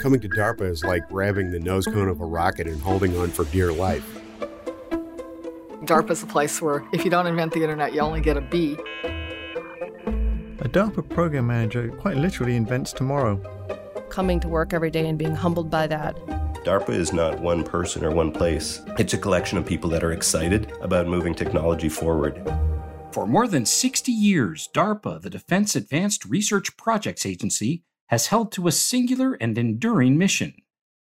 Coming to DARPA is like grabbing the nose cone of a rocket and holding on for dear life. DARPA is a place where if you don't invent the internet, you only get a B. A DARPA program manager quite literally invents tomorrow. Coming to work every day and being humbled by that. DARPA is not one person or one place. It's a collection of people that are excited about moving technology forward. For more than 60 years, DARPA, the Defense Advanced Research Projects Agency, has held to a singular and enduring mission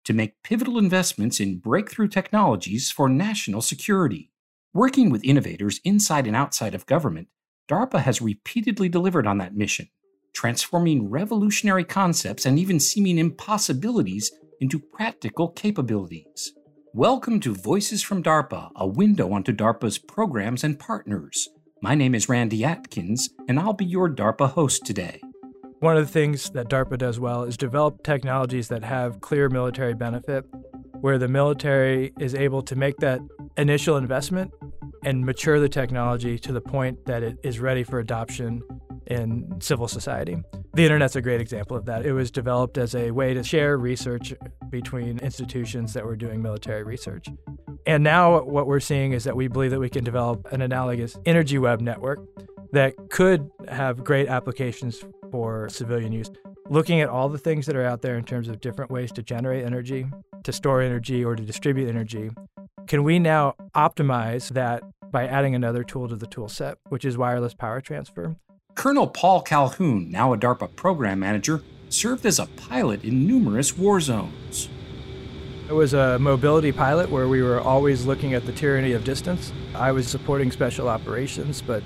to make pivotal investments in breakthrough technologies for national security. Working with innovators inside and outside of government, DARPA has repeatedly delivered on that mission, transforming revolutionary concepts and even seeming impossibilities into practical capabilities. Welcome to Voices from DARPA, a window onto DARPA's programs and partners. My name is Randy Atkins, and I'll be your DARPA host today. One of the things that DARPA does well is develop technologies that have clear military benefit, where the military is able to make that initial investment and mature the technology to the point that it is ready for adoption in civil society. The internet's a great example of that. It was developed as a way to share research between institutions that were doing military research. And now what we're seeing is that we believe that we can develop an analogous energy web network that could have great applications for civilian use. Looking at all the things that are out there in terms of different ways to generate energy, to store energy, or to distribute energy, can we now optimize that by adding another tool to the tool set, which is wireless power transfer? Colonel Paul Calhoun, now a DARPA program manager, served as a pilot in numerous war zones. It was a mobility pilot where we were always looking at the tyranny of distance. I was supporting special operations, but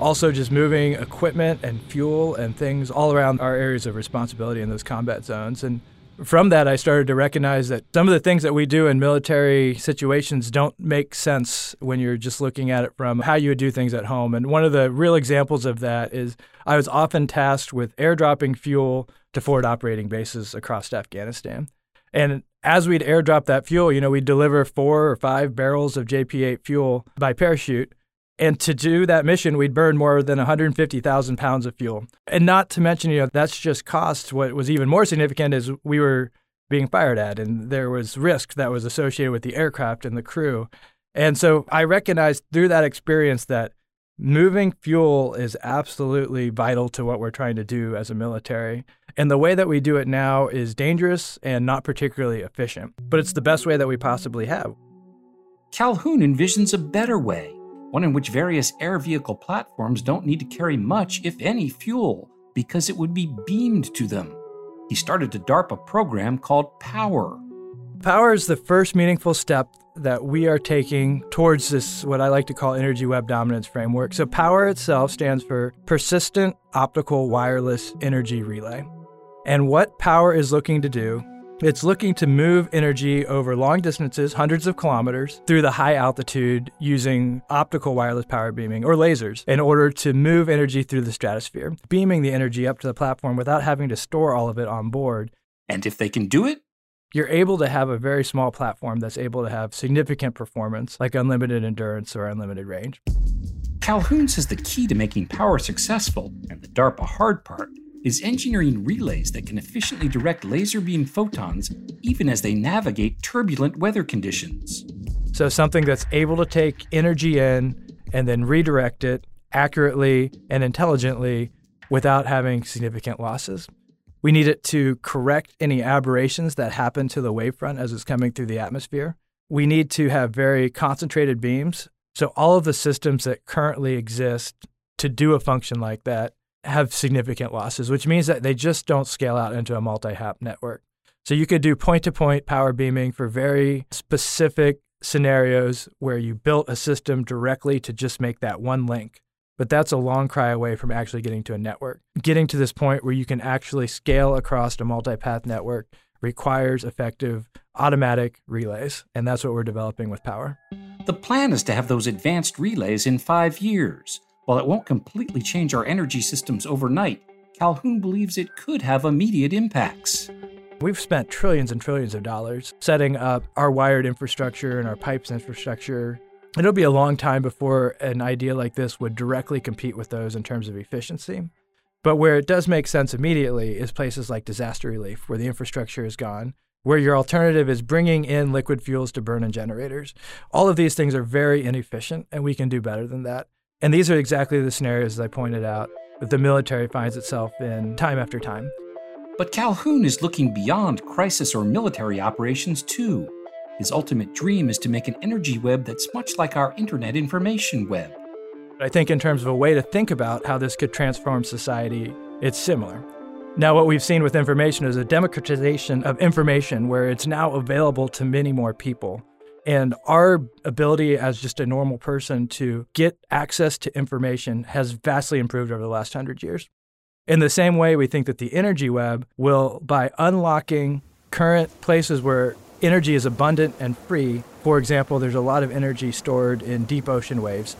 also just moving equipment and fuel and things all around our areas of responsibility in those combat zones. And from that, I started to recognize that some of the things that we do in military situations don't make sense when you're just looking at it from how you would do things at home. And one of the real examples of that is I was often tasked with airdropping fuel to forward operating bases across Afghanistan. And as we'd airdrop that fuel, you know, we'd deliver four or five barrels of JP 8 fuel by parachute. And to do that mission, we'd burn more than 150,000 pounds of fuel. And not to mention, you know, that's just cost. What was even more significant is we were being fired at, and there was risk that was associated with the aircraft and the crew. And so I recognized through that experience that moving fuel is absolutely vital to what we're trying to do as a military. And the way that we do it now is dangerous and not particularly efficient, but it's the best way that we possibly have. Calhoun envisions a better way one in which various air vehicle platforms don't need to carry much, if any, fuel, because it would be beamed to them. He started a DARPA program called POWER. POWER is the first meaningful step that we are taking towards this, what I like to call energy web dominance framework. So, POWER itself stands for Persistent Optical Wireless Energy Relay. And what POWER is looking to do it's looking to move energy over long distances, hundreds of kilometers, through the high altitude using optical wireless power beaming or lasers in order to move energy through the stratosphere, beaming the energy up to the platform without having to store all of it on board. And if they can do it, you're able to have a very small platform that's able to have significant performance, like unlimited endurance or unlimited range. Calhoun says the key to making power successful, and the DARPA hard part, is engineering relays that can efficiently direct laser beam photons even as they navigate turbulent weather conditions. So, something that's able to take energy in and then redirect it accurately and intelligently without having significant losses. We need it to correct any aberrations that happen to the wavefront as it's coming through the atmosphere. We need to have very concentrated beams. So, all of the systems that currently exist to do a function like that have significant losses, which means that they just don't scale out into a multi hap network. So you could do point to point power beaming for very specific scenarios where you built a system directly to just make that one link. But that's a long cry away from actually getting to a network. Getting to this point where you can actually scale across a multi-path network requires effective automatic relays, and that's what we're developing with Power. The plan is to have those advanced relays in five years. While it won't completely change our energy systems overnight, Calhoun believes it could have immediate impacts. We've spent trillions and trillions of dollars setting up our wired infrastructure and our pipes infrastructure. It'll be a long time before an idea like this would directly compete with those in terms of efficiency. But where it does make sense immediately is places like disaster relief, where the infrastructure is gone, where your alternative is bringing in liquid fuels to burn in generators. All of these things are very inefficient, and we can do better than that. And these are exactly the scenarios, as I pointed out, that the military finds itself in time after time. But Calhoun is looking beyond crisis or military operations too. His ultimate dream is to make an energy web that's much like our internet information web. I think, in terms of a way to think about how this could transform society, it's similar. Now, what we've seen with information is a democratization of information where it's now available to many more people. And our ability as just a normal person to get access to information has vastly improved over the last hundred years. In the same way, we think that the energy web will, by unlocking current places where energy is abundant and free. For example, there's a lot of energy stored in deep ocean waves.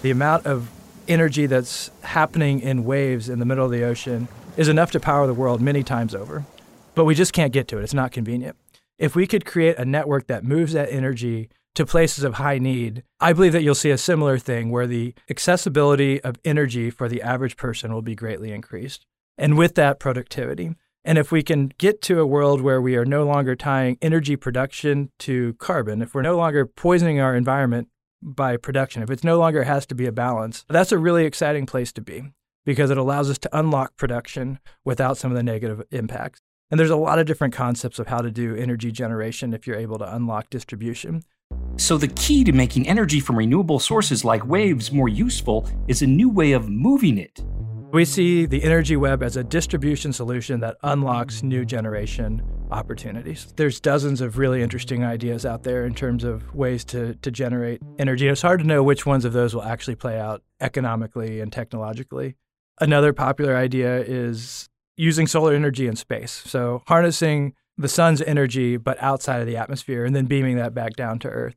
The amount of energy that's happening in waves in the middle of the ocean is enough to power the world many times over. But we just can't get to it, it's not convenient. If we could create a network that moves that energy to places of high need, I believe that you'll see a similar thing where the accessibility of energy for the average person will be greatly increased. And with that, productivity. And if we can get to a world where we are no longer tying energy production to carbon, if we're no longer poisoning our environment by production, if it no longer has to be a balance, that's a really exciting place to be because it allows us to unlock production without some of the negative impacts. And there's a lot of different concepts of how to do energy generation if you're able to unlock distribution. So, the key to making energy from renewable sources like waves more useful is a new way of moving it. We see the energy web as a distribution solution that unlocks new generation opportunities. There's dozens of really interesting ideas out there in terms of ways to, to generate energy. It's hard to know which ones of those will actually play out economically and technologically. Another popular idea is using solar energy in space. So, harnessing the sun's energy, but outside of the atmosphere, and then beaming that back down to Earth.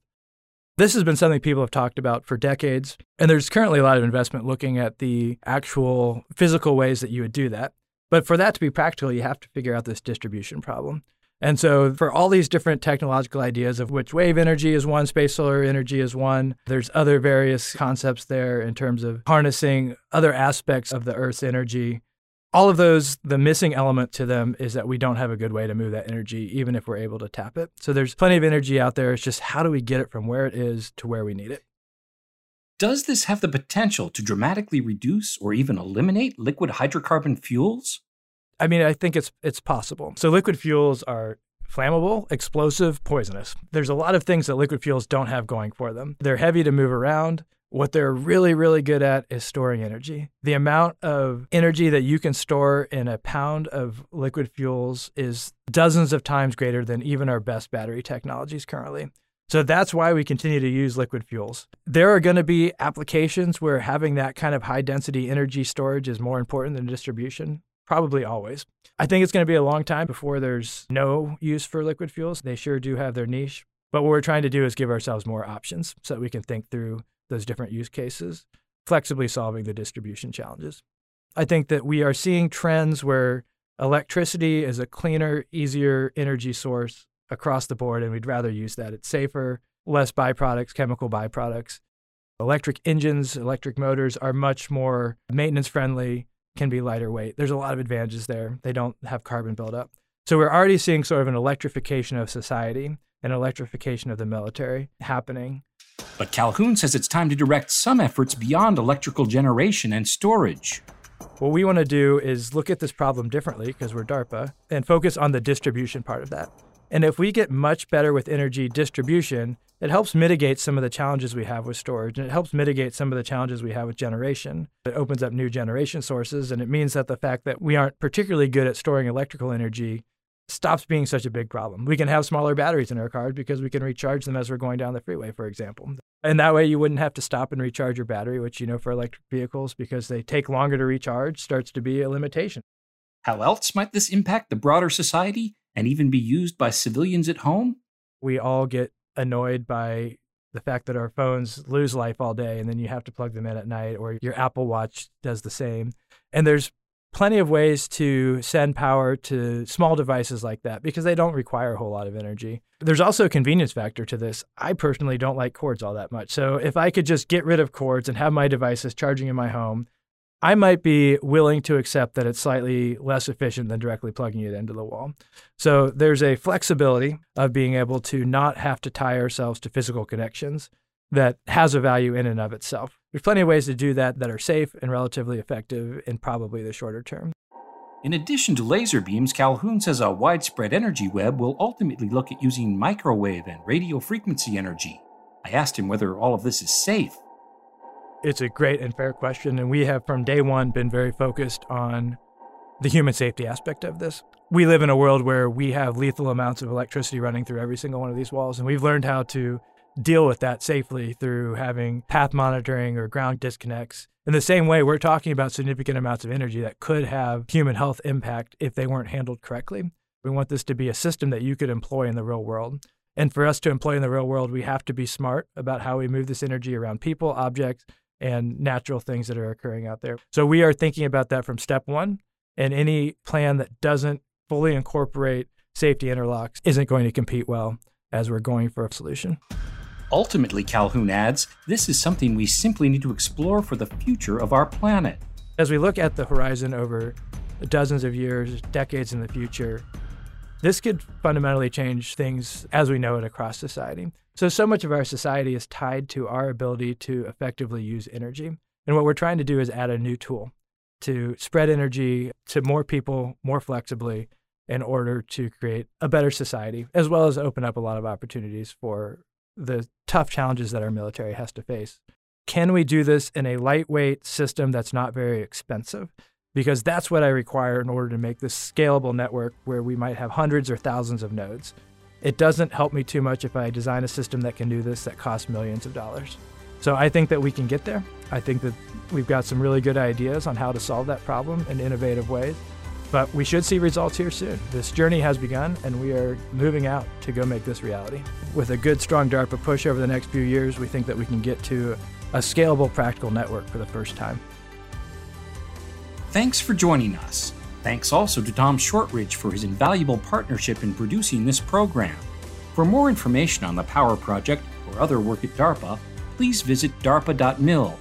This has been something people have talked about for decades, and there's currently a lot of investment looking at the actual physical ways that you would do that. But for that to be practical, you have to figure out this distribution problem. And so, for all these different technological ideas, of which wave energy is one, space solar energy is one, there's other various concepts there in terms of harnessing other aspects of the Earth's energy all of those, the missing element to them is that we don't have a good way to move that energy, even if we're able to tap it. So there's plenty of energy out there. It's just how do we get it from where it is to where we need it? Does this have the potential to dramatically reduce or even eliminate liquid hydrocarbon fuels? I mean, I think it's it's possible. So liquid fuels are flammable, explosive, poisonous. There's a lot of things that liquid fuels don't have going for them. They're heavy to move around. What they're really, really good at is storing energy. The amount of energy that you can store in a pound of liquid fuels is dozens of times greater than even our best battery technologies currently. So that's why we continue to use liquid fuels. There are going to be applications where having that kind of high density energy storage is more important than distribution, probably always. I think it's going to be a long time before there's no use for liquid fuels. They sure do have their niche. But what we're trying to do is give ourselves more options so that we can think through those different use cases, flexibly solving the distribution challenges. I think that we are seeing trends where electricity is a cleaner, easier energy source across the board, and we'd rather use that. It's safer, less byproducts, chemical byproducts. Electric engines, electric motors are much more maintenance friendly, can be lighter weight. There's a lot of advantages there. They don't have carbon buildup. So we're already seeing sort of an electrification of society, an electrification of the military happening. But Calhoun says it's time to direct some efforts beyond electrical generation and storage. What we want to do is look at this problem differently because we're DARPA and focus on the distribution part of that. And if we get much better with energy distribution, it helps mitigate some of the challenges we have with storage and it helps mitigate some of the challenges we have with generation. It opens up new generation sources and it means that the fact that we aren't particularly good at storing electrical energy stops being such a big problem. We can have smaller batteries in our cars because we can recharge them as we're going down the freeway, for example. And that way you wouldn't have to stop and recharge your battery, which you know for electric vehicles because they take longer to recharge starts to be a limitation. How else might this impact the broader society and even be used by civilians at home? We all get annoyed by the fact that our phones lose life all day and then you have to plug them in at night or your Apple Watch does the same. And there's plenty of ways to send power to small devices like that because they don't require a whole lot of energy. There's also a convenience factor to this. I personally don't like cords all that much. So if I could just get rid of cords and have my devices charging in my home, I might be willing to accept that it's slightly less efficient than directly plugging it into the wall. So there's a flexibility of being able to not have to tie ourselves to physical connections that has a value in and of itself. There's plenty of ways to do that that are safe and relatively effective in probably the shorter term. In addition to laser beams, Calhoun says a widespread energy web will ultimately look at using microwave and radio frequency energy. I asked him whether all of this is safe. It's a great and fair question, and we have from day one been very focused on the human safety aspect of this. We live in a world where we have lethal amounts of electricity running through every single one of these walls, and we've learned how to deal with that safely through having path monitoring or ground disconnects. In the same way, we're talking about significant amounts of energy that could have human health impact if they weren't handled correctly. We want this to be a system that you could employ in the real world. And for us to employ in the real world, we have to be smart about how we move this energy around people, objects, and natural things that are occurring out there. So we are thinking about that from step one. And any plan that doesn't fully incorporate safety interlocks isn't going to compete well as we're going for a solution. Ultimately, Calhoun adds, this is something we simply need to explore for the future of our planet. As we look at the horizon over dozens of years, decades in the future, this could fundamentally change things as we know it across society. So, so much of our society is tied to our ability to effectively use energy. And what we're trying to do is add a new tool to spread energy to more people more flexibly in order to create a better society, as well as open up a lot of opportunities for the tough challenges that our military has to face. Can we do this in a lightweight system that's not very expensive? Because that's what I require in order to make this scalable network where we might have hundreds or thousands of nodes. It doesn't help me too much if I design a system that can do this that costs millions of dollars. So I think that we can get there. I think that we've got some really good ideas on how to solve that problem in innovative ways. But we should see results here soon. This journey has begun, and we are moving out to go make this reality. With a good, strong DARPA push over the next few years, we think that we can get to a scalable, practical network for the first time. Thanks for joining us. Thanks also to Tom Shortridge for his invaluable partnership in producing this program. For more information on the Power Project or other work at DARPA, please visit darpa.mil